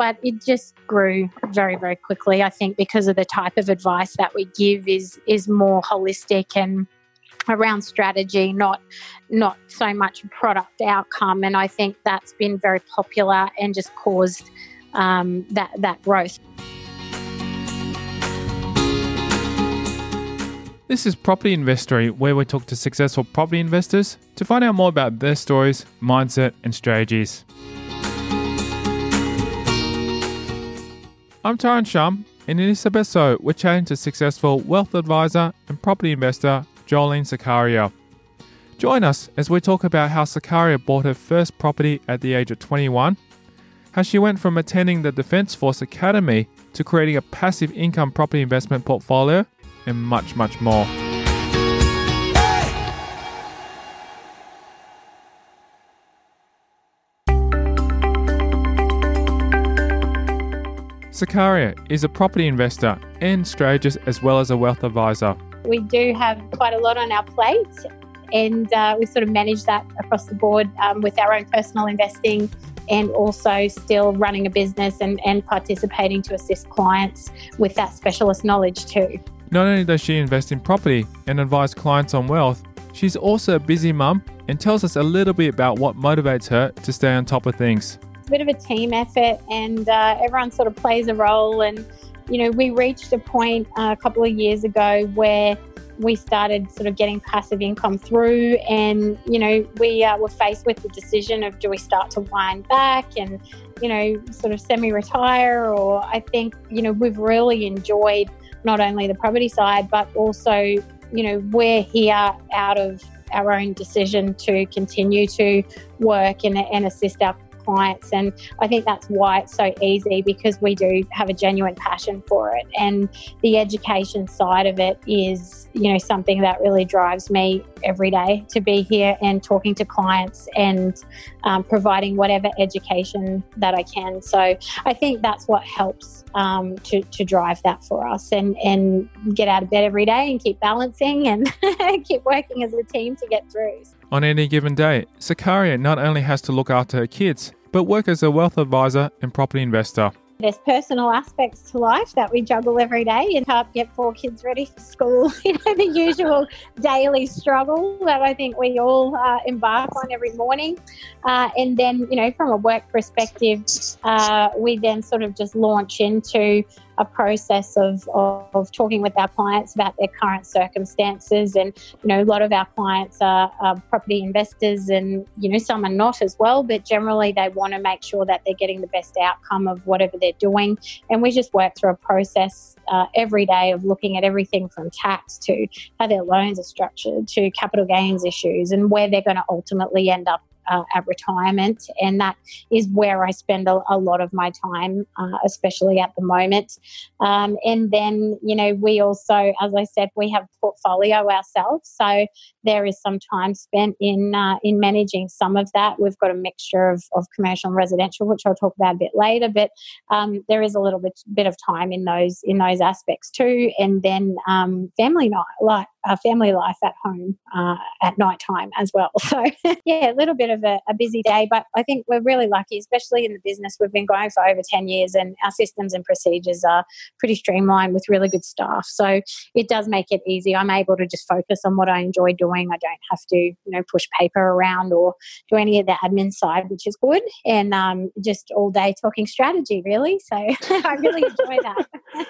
but it just grew very, very quickly. I think because of the type of advice that we give is is more holistic and around strategy, not not so much product outcome. And I think that's been very popular and just caused um, that that growth. This is Property Investory, where we talk to successful property investors to find out more about their stories, mindset, and strategies. I'm Tyron Shum, and in this episode, we're chatting to successful wealth advisor and property investor Jolene Sukkarieh. Join us as we talk about how Sukkarieh bought her first property at the age of 21, how she went from attending the Defence Force Academy to creating a passive income property investment portfolio and much, much more. Sukkarieh is a property investor and strategist as well as a wealth advisor. We do have quite a lot on our plate, and uh, we sort of manage that across the board um, with our own personal investing and also still running a business and, and participating to assist clients with that specialist knowledge too. Not only does she invest in property and advise clients on wealth, she's also a busy mum and tells us a little bit about what motivates her to stay on top of things. Bit of a team effort, and uh, everyone sort of plays a role. And, you know, we reached a point uh, a couple of years ago where we started sort of getting passive income through and you know we uh, were faced with the decision of do we start to wind back and you know sort of semi-retire or i think you know we've really enjoyed not only the property side, but also, you know, we're here out of our own decision to continue to work and, and assist our clients. And I think that's why it's so easy because we do have a genuine passion for it. And the education side of it is, you know, something that really drives me every day to be here and talking to clients and um, providing whatever education that I can. So I think that's what helps um, to, to drive that for us and, and get out of bed every day and keep balancing and keep working as a team to get through. On any given day, Sukkarieh not only has to look after her kids, but work as a wealth advisor and property investor. There's personal aspects to life that we juggle every day and help get four kids ready for school. You know, the usual daily struggle that I think we all uh, embark on every morning. Uh, and then, you know, from a work perspective, uh, we then sort of just launch into a process of, of, of, talking with our clients about their current circumstances. And, you know, a lot of our clients are, are, property investors and, you know, some are not as well, but generally they want to make sure that they're getting the best outcome of whatever they're doing. And we just work through a process uh, every day of looking at everything from tax to how their loans are structured to capital gains issues and where they're going to ultimately end up uh, at retirement. And that is where I spend a, a lot of my time, uh, especially at the moment. Um, and then, you know, we also, as I said, we have portfolio ourselves. So there is some time spent in uh, in managing some of that. We've got a mixture of, of commercial and residential, which I'll talk about a bit later. But um, there is a little bit bit of time in those in those aspects too. And then um, family night, like uh, family life at home uh, at night time as well. So yeah, a little bit of a, a, busy day, but I think we're really lucky, especially in the business. We've been going for over ten years, and our systems and procedures are pretty streamlined with really good staff. So it does make it easy. I'm able to just focus on what I enjoy doing. I don't have to you know push paper around or do any of the admin side, which is good, and um, just all day talking strategy really. So I really enjoy that.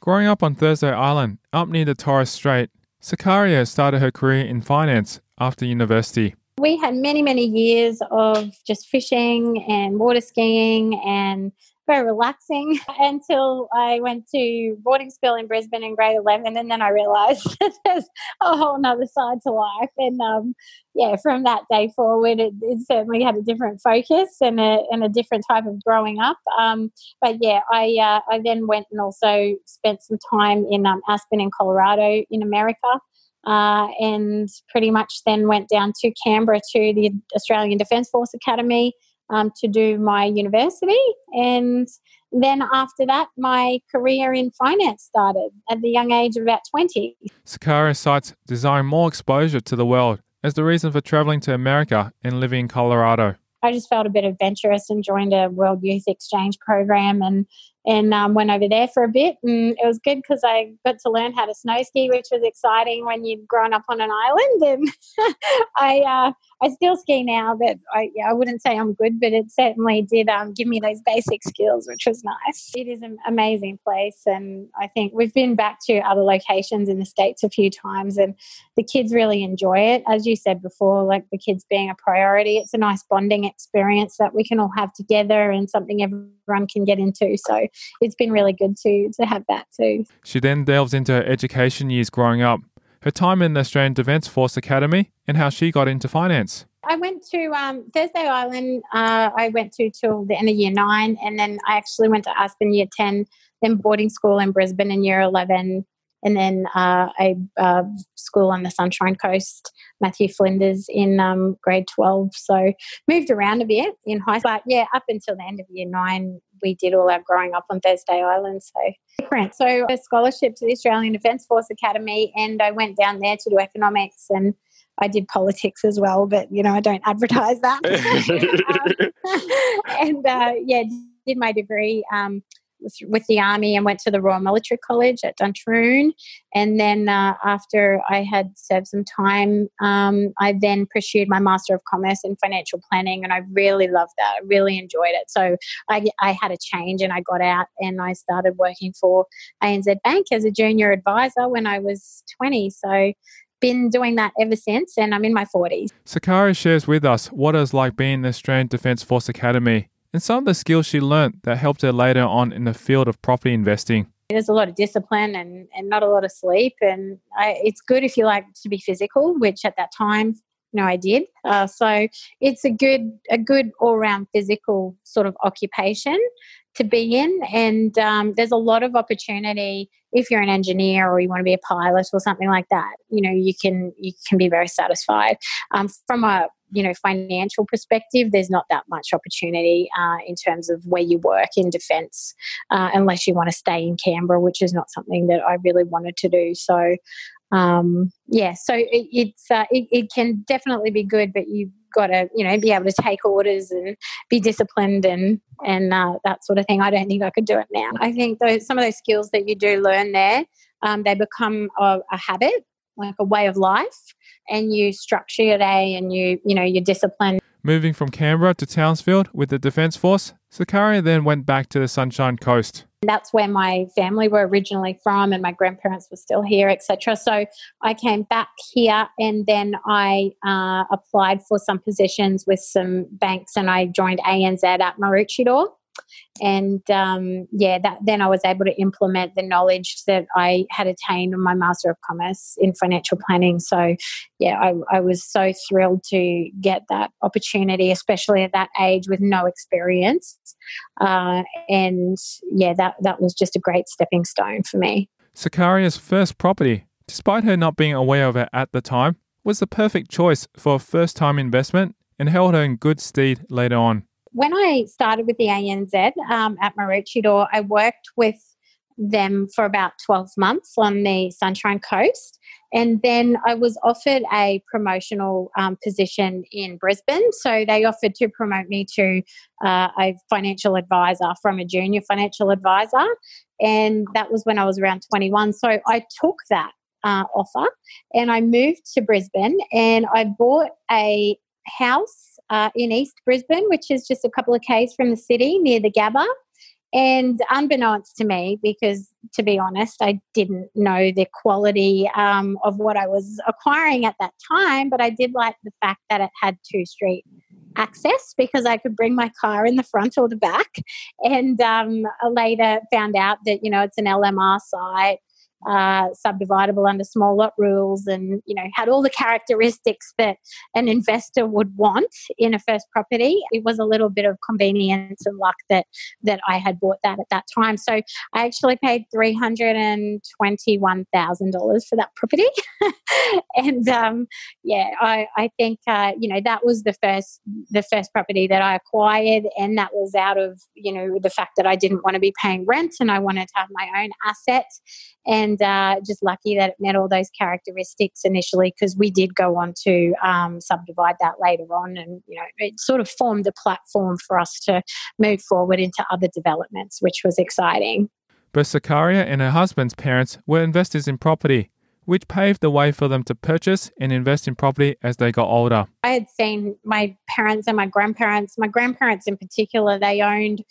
Growing up on Thursday Island, up near the Torres Strait, Sukkarieh started her career in finance after university. We had many, many years of just fishing and water skiing and very relaxing until I went to boarding school in Brisbane in grade 11. And then I realized there's a whole nother side to life. And um, yeah, from that day forward, it, it, certainly had a different focus and a, and a different type of growing up. Um, but yeah, I, uh, I then went and also spent some time in um, Aspen in Colorado in America. Uh, and pretty much then went down to Canberra to the Australian Defence Force Academy um, to do my university. And then after that, my career in finance started at the young age of about 20. Sukkarieh cites desiring more exposure to the world as the reason for traveling to America and living in Colorado. I just felt a bit adventurous and joined a World Youth Exchange program and and um, went over there for a bit. And it was good because I got to learn how to snow ski, which was exciting when you'd grown up on an island. And I uh, I still ski now, but I, yeah, I wouldn't say I'm good, but it certainly did um, give me those basic skills, which was nice. It is an amazing place, and I think we've been back to other locations in the states a few times, and the kids really enjoy it. As you said before, like the kids being a priority, it's a nice bonding experience that we can all have together, and something everyone can get into. So it's been really good to to have that too. She then delves into her education years growing up her time in the Australian Defence Force Academy, and how she got into finance. I went to um, Thursday Island. Uh, I went to till the end of year nine, and then I actually went to Aspen year ten, then boarding school in Brisbane in year eleven, and then uh, a uh, school on the Sunshine Coast, Matthew Flinders, in um, grade 12. So moved around a bit in high school. But yeah, up until the end of year nine, we did all our growing up on Thursday Island. So different. So a scholarship to the Australian Defence Force Academy, and I went down there to do economics and I did politics as well, but you know I don't advertise that. um, and uh, yeah, did my degree um, with the army and went to the Royal Military College at Duntroon. And then uh, after I had served some time, um, I then pursued my Master of Commerce in Financial Planning, and I really loved that. I really enjoyed it. So I, I had a change, and I got out and I started working for ANZ Bank as a junior advisor when I was 20. So been doing that ever since, and I'm in my 40s. Sukkarieh shares with us what it's like being in the Australian Defence Force Academy and some of the skills she learnt that helped her later on in the field of property investing. There's a lot of discipline and, and not a lot of sleep, and I, it's good if you like to be physical, which at that time, you know, I did. Uh, so it's a good a good all round physical sort of occupation to be in, and um, there's a lot of opportunity if you're an engineer or you want to be a pilot or something like that. You know, you can you can be very satisfied um, from a you know financial perspective there's not that much opportunity uh, in terms of where you work in defence uh, unless you want to stay in canberra which is not something that i really wanted to do. So um, yeah so it, it's uh, it, it, can definitely be good but you've got to you know be able to take orders and be disciplined and and uh, that sort of thing. I don't think i could do it now. I think those some of those skills that you do learn there um, they become a, a habit like a way of life and you structure your day and you you know your discipline. Moving from canberra to townsville with the defence force Sukkarieh then went back to the sunshine coast. That's where my family were originally from and my grandparents were still here etc so i came back here and then i uh, applied for some positions with some banks and i joined anz at maroochydore and um, yeah, that then I was able to implement the knowledge that I had attained on my Master of Commerce in financial planning. So yeah, I, I was so thrilled to get that opportunity, especially at that age with no experience. Uh, and yeah, that that was just a great stepping stone for me. Sukkarieh's first property, despite her not being aware of it at the time, was the perfect choice for a first time investment and held her in good stead later on when I started with the ANZ um, at Maroochydore, I worked with them for about 12 months on the Sunshine Coast. And then I was offered a promotional um, position in Brisbane. So they offered to promote me to uh, a financial advisor from a junior financial advisor. And that was when I was around 21. So I took that uh, offer and I moved to Brisbane and I bought a house uh, in East Brisbane, which is just a couple of k's from the city near the Gabba. And unbeknownst to me, because to be honest, I didn't know the quality um, of what I was acquiring at that time, but I did like the fact that it had two street access because I could bring my car in the front or the back. And um, later found out that, you know, it's an LMR site uh, subdividable under small lot rules and you know had all the characteristics that an investor would want in a first property. It was a little bit of convenience and luck that that i had bought that at that time. So i actually paid $321000 for that property. And um, yeah i, I think uh, you know that was the first the first property that i acquired. And that was out of you know the fact that i didn't want to be paying rent and i wanted to have my own asset and uh, just lucky that it met all those characteristics initially because we did go on to um, subdivide that later on, and you know it sort of formed a platform for us to move forward into other developments, which was exciting. But Sukkarieh and her husband's parents were investors in property which paved the way for them to purchase and invest in property as they got older. I had seen my parents and my grandparents, my grandparents in particular, they owned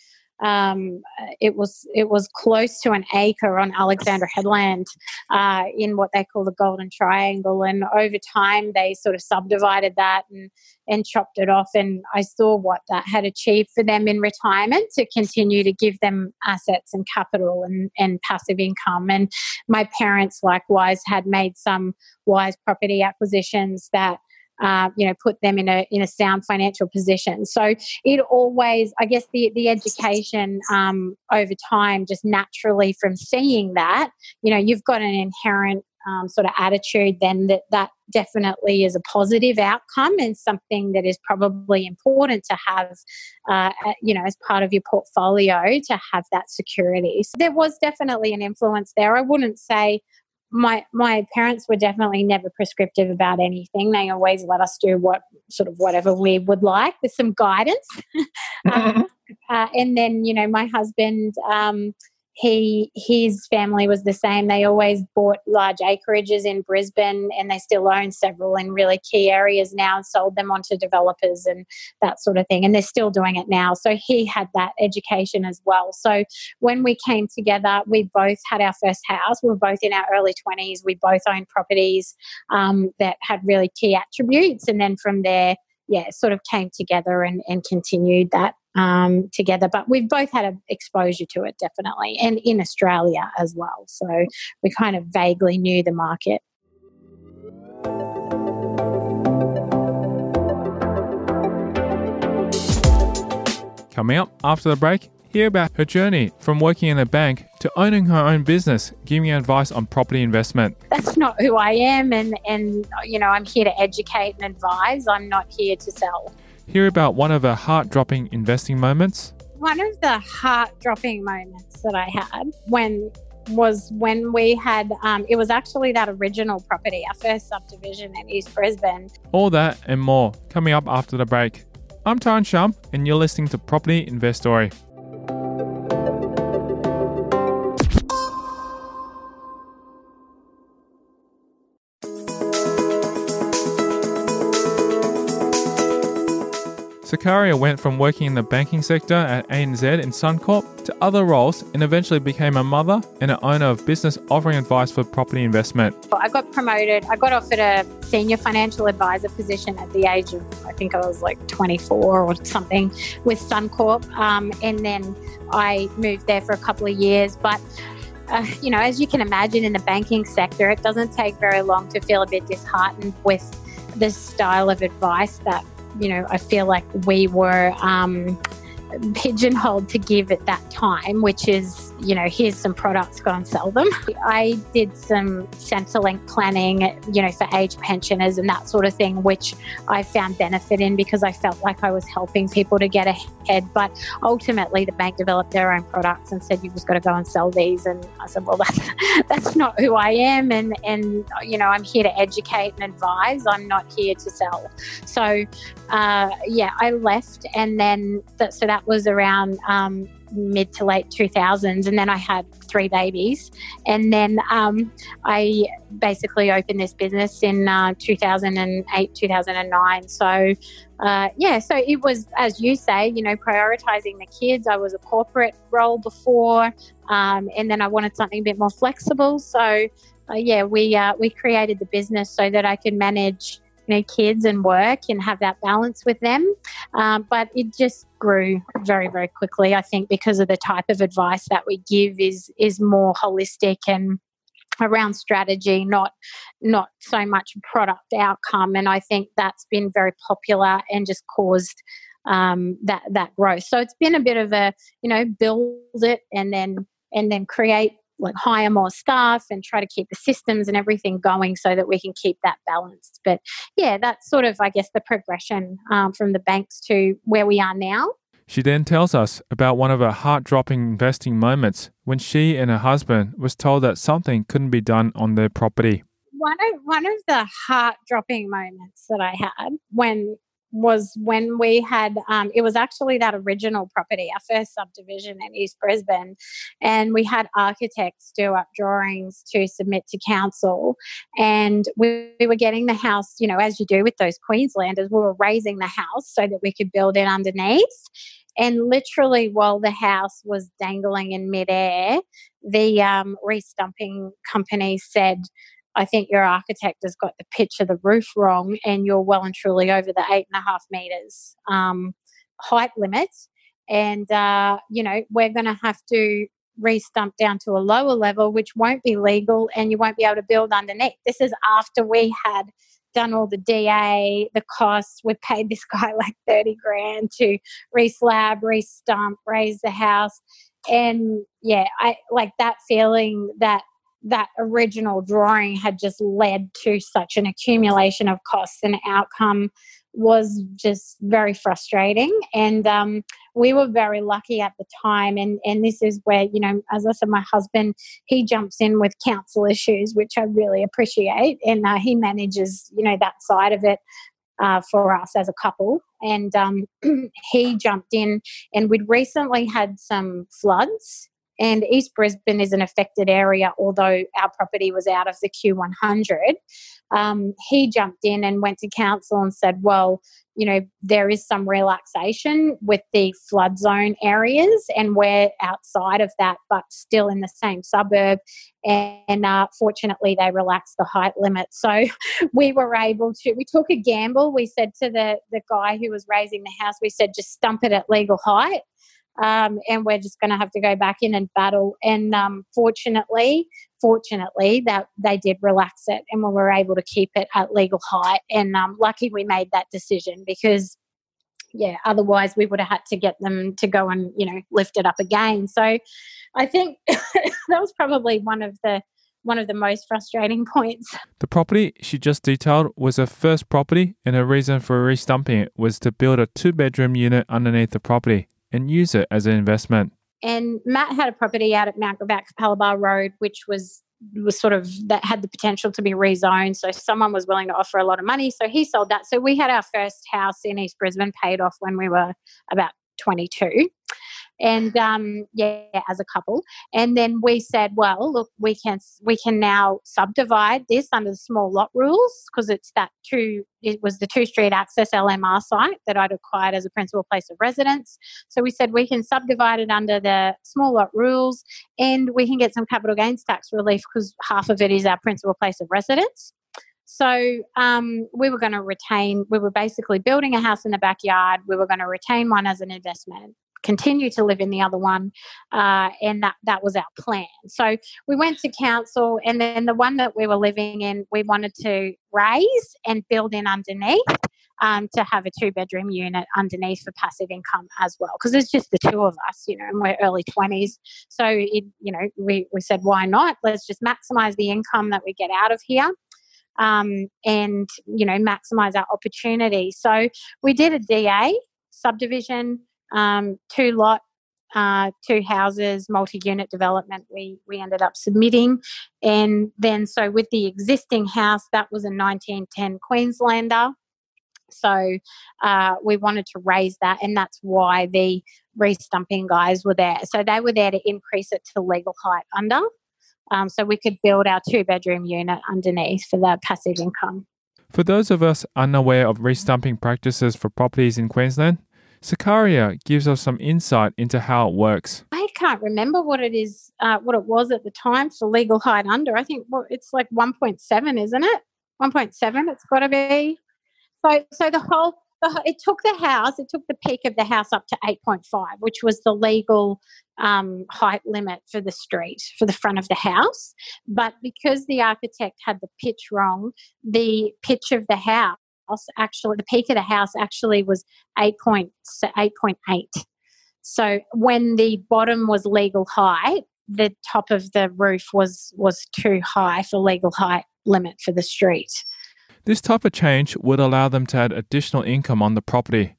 um, it was it was close to an acre on Alexandra Headland uh, in what they call the Golden Triangle, and over time they sort of subdivided that and and chopped it off. And I saw what that had achieved for them in retirement to continue to give them assets and capital and and passive income. And my parents likewise had made some wise property acquisitions that uh, you know, put them in a in a sound financial position. So it always, I guess, the the education um, over time, just naturally from seeing that, you know, you've got an inherent um, sort of attitude then that that definitely is a positive outcome and something that is probably important to have uh, you know as part of your portfolio to have that security so there was definitely an influence there i wouldn't say my my parents were definitely never prescriptive about anything. They always let us do what sort of whatever we would like with some guidance. um, uh, and then you know my husband um, he his family was the same. They always bought large acreages in Brisbane, and they still own several in really key areas now, and sold them onto developers and that sort of thing. And they're still doing it now. So he had that education as well. So when we came together, we both had our first house. We were both in our early twenties. We both owned properties um, that had really key attributes, and then from there yeah, sort of came together and, and continued that um, together. But we've both had a exposure to it, definitely, and in Australia as well. So we kind of vaguely knew the market. Coming up after the break, hear about her journey from working in a bank to owning her own business, giving me advice on property investment. That's not who I am, and and you know I'm here to educate and advise. I'm not here to sell. Hear about one of her heart-dropping investing moments. One of the heart-dropping moments that I had when was when we had um, it was actually that original property, our first subdivision in East Brisbane. All that and more coming up after the break. I'm Tyron Shum, and you're listening to Property Investory. Sukkarieh went from working in the banking sector at ANZ in Suncorp to other roles and eventually became a mother and an owner of business offering advice for property investment. I got promoted. I got offered a senior financial advisor position at the age of, I think I was like 24 or something with Suncorp. Um, and then I moved there for a couple of years. But uh, you know, as you can imagine in the banking sector, it doesn't take very long to feel a bit disheartened with the style of advice that you know, I feel like we were um, pigeonholed to give at that time, which is, you know, here's some products, go and sell them. I did some Centrelink planning, you know, for age pensioners and that sort of thing, which I found benefit in because I felt like I was helping people to get ahead. But ultimately, the bank developed their own products and said, you've just got to go and sell these. And I said, well, that's, that's not who I am. And, and, you know, I'm here to educate and advise. I'm not here to sell. So, uh, yeah, I left. And then, so that that was around um, mid to late 2000s. And then I had three babies. And then um, I basically opened this business in uh, 2008, 2009. So, uh, yeah, so it was, as you say, you know, prioritizing the kids. I was a corporate role before. Um, and then I wanted something a bit more flexible. So, uh, yeah, we, uh, we created the business so that I could manage know, kids and work and have that balance with them. Um, but it just grew very, very quickly. I think because of the type of advice that we give is is more holistic and around strategy, not not so much product outcome. And I think that's been very popular and just caused um, that that growth. So it's been a bit of a you know build it and then and then create like hire more staff and try to keep the systems and everything going so that we can keep that balanced. But yeah, that's sort of, I guess, the progression um, from the banks to where we are now. She then tells us about one of her heart dropping investing moments when she and her husband was told that something couldn't be done on their property. One of one of the heart dropping moments that I had when was when we had um, it was actually that original property our first subdivision in east brisbane and we had architects do up drawings to submit to council. And we, we, were getting the house you know as you do with those queenslanders we were raising the house so that we could build it underneath. And literally while the house was dangling in midair the um, restumping company said I think your architect has got the pitch of the roof wrong and you're well and truly over the eight and a half meters um, height limit. And, uh, you know, we're going to have to re-stump down to a lower level, which won't be legal and you won't be able to build underneath. This is after we had done all the DA, the costs. We paid this guy like 30 grand to re-slab, re-stump, raise the house. And yeah, I like that feeling that that original drawing had just led to such an accumulation of costs and outcome was just very frustrating and um, we were very lucky at the time and and this is where you know as i said my husband he jumps in with council issues which i really appreciate and uh, he manages you know that side of it uh, for us as a couple. And um, he jumped in, and we'd recently had some floods and East Brisbane is an affected area, although our property was out of the Q100. Um, he jumped in and went to council and said, Well, you know, there is some relaxation with the flood zone areas, and we're outside of that, but still in the same suburb. And uh, fortunately, they relaxed the height limit. So we were able to, we took a gamble. We said to the, the guy who was raising the house, we said, just stump it at legal height um, and we're just going to have to go back in and battle. And um, fortunately, fortunately, that they did relax it, and we were able to keep it at legal height. And um, lucky we made that decision because, yeah, otherwise we would have had to get them to go and you know lift it up again. So, I think that was probably one of the one of the most frustrating points. The property she just detailed was her first property, and her reason for restumping it was to build a two bedroom unit underneath the property and use it as an investment. And Matt had a property out at Mount Gravatt Capalaba Road, which was was sort of that had the potential to be rezoned. So someone was willing to offer a lot of money. So he sold that. So we had our first house in East Brisbane paid off when we were about 22 and um, yeah, as a couple. And then we said, well, look, we can we can now subdivide this under the small lot rules because it's that two. It was the two street access LMR site that I'd acquired as a principal place of residence. So we said we can subdivide it under the small lot rules, and we can get some capital gains tax relief because half of it is our principal place of residence. So um, we were going to retain, we were basically building a house in the backyard. We were going to retain one as an investment continue to live in the other one, uh, and that that was our plan. So we went to council, and then the one that we were living in, we wanted to raise and build in underneath. Um, to have a two bedroom unit underneath for passive income as well because it's just the two of us you know and we're early 20s so it you know we, we said why not let's just maximize the income that we get out of here um, and you know maximize our opportunity so we did a da subdivision um, two lot, uh, two houses, multi-unit development. We we ended up submitting, and then so with the existing house, that was a 1910 Queenslander. So uh, we wanted to raise that, and that's why the restumping guys were there. So they were there to increase it to legal height under, um, so we could build our two bedroom unit underneath for the passive income. For those of us unaware of restumping practices for properties in Queensland, Sukkarieh gives us some insight into how it works. I can't remember what it is, uh, what it was at the time for legal height under. I think well, it's like 1.7, isn't it? 1.7, it's got to be. So, so the whole, the, it took the house, it took the peak of the house up to 8.5, which was the legal um, height limit for the street, for the front of the house. But because the architect had the pitch wrong, the pitch of the house house actually, the peak of the house actually was 8. 8.8. So when the bottom was legal height, the top of the roof was was too high for legal height limit for the street. This type of change would allow them to add additional income on the property.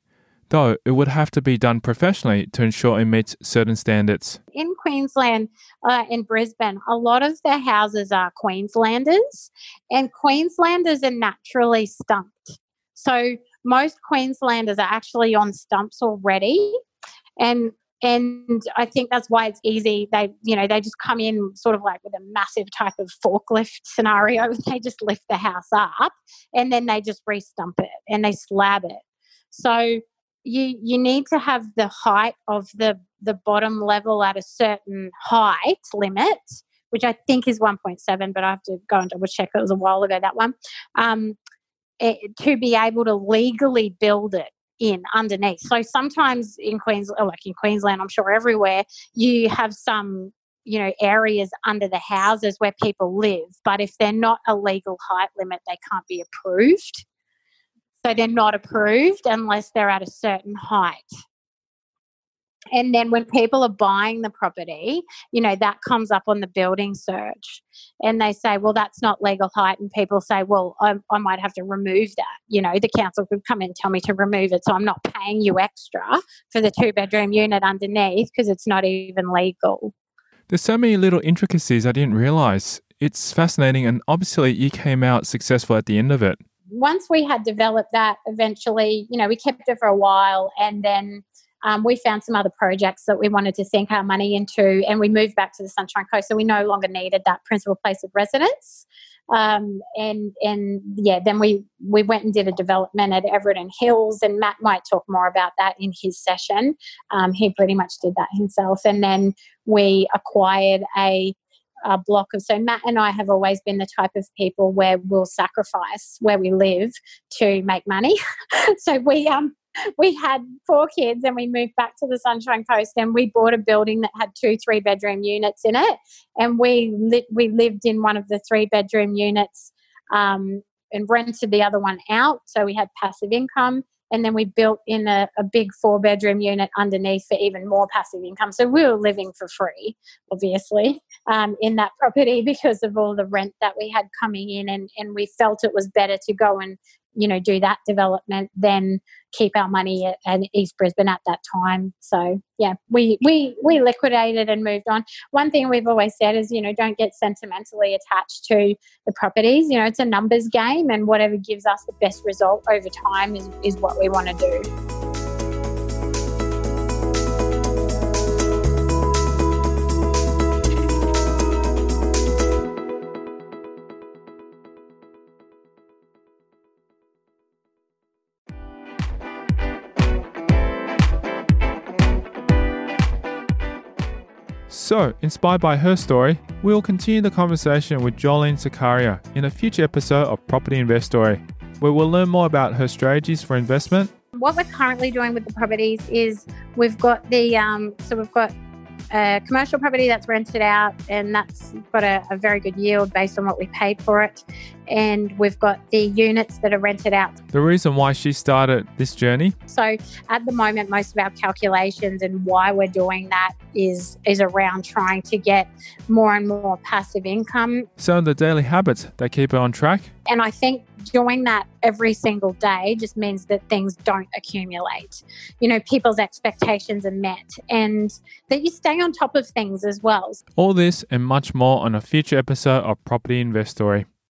Though it would have to be done professionally to ensure it meets certain standards. In Queensland, uh, in Brisbane, a lot of the houses are Queenslanders, and Queenslanders are naturally stumped. So most Queenslanders are actually on stumps already. And and I think that's why it's easy. They, you know, they just come in sort of like with a massive type of forklift scenario. They just lift the house up and then they just restump it and they slab it. So you you need to have the height of the the bottom level at a certain height limit, which I think is 1.7, but I have to go and double check. It was a while ago that one. Um, it, to be able to legally build it in underneath. So sometimes in Queensland, like in Queensland, I'm sure everywhere, you have some you know areas under the houses where people live but if they're not a legal height limit they can't be approved so they're not approved unless they're at a certain height and then when people are buying the property, you know, that comes up on the building search and they say, well, that's not legal height. And people say, well, I, I might have to remove that. You know, the council could come in and tell me to remove it. So I'm not paying you extra for the two bedroom unit underneath because it's not even legal. There's so many little intricacies I didn't realize. It's fascinating. And obviously, you came out successful at the end of it. Once we had developed that, eventually, you know, we kept it for a while and then um, we found some other projects that we wanted to sink our money into, and we moved back to the Sunshine Coast. So we no longer needed that principal place of residence. Um, and and yeah, then we we went and did a development at Everton Hills, and Matt might talk more about that in his session. Um, he pretty much did that himself, and then we acquired a a block of so Matt and I have always been the type of people where we'll sacrifice where we live to make money. so we um we had four kids and we moved back to the Sunshine Coast and we bought a building that had two three bedroom units in it. And we, li- we lived in one of the three bedroom units um, and rented the other one out. So we had passive income. And then we built in a, a big four bedroom unit underneath for even more passive income. So we were living for free, obviously, um, in that property because of all the rent that we had coming in. And, and we felt it was better to go and you know do that development then keep our money at, at, East Brisbane at that time. So yeah, we we we liquidated and moved on. One thing we've always said is you know don't get sentimentally attached to the properties. You know it's a numbers game, and whatever gives us the best result over time is is what we want to do. So, inspired by her story, we will continue the conversation with Jolene Sukkarieh in a future episode of Property Investory, where we'll learn more about her strategies for investment. What we're currently doing with the properties is we've got the um, so we've got a commercial property that's rented out and that's got a, a, very good yield based on what we paid for it. And we've got the units that are rented out. The reason why she started this journey? So at the moment, most of our calculations and why we're doing that is is around trying to get more and more passive income. So the daily habits that keep her on track? And I think doing that every single day just means that things don't accumulate. You know, people's expectations are met and that you stay on top of things as well. All this and much more on a future episode of Property Investory.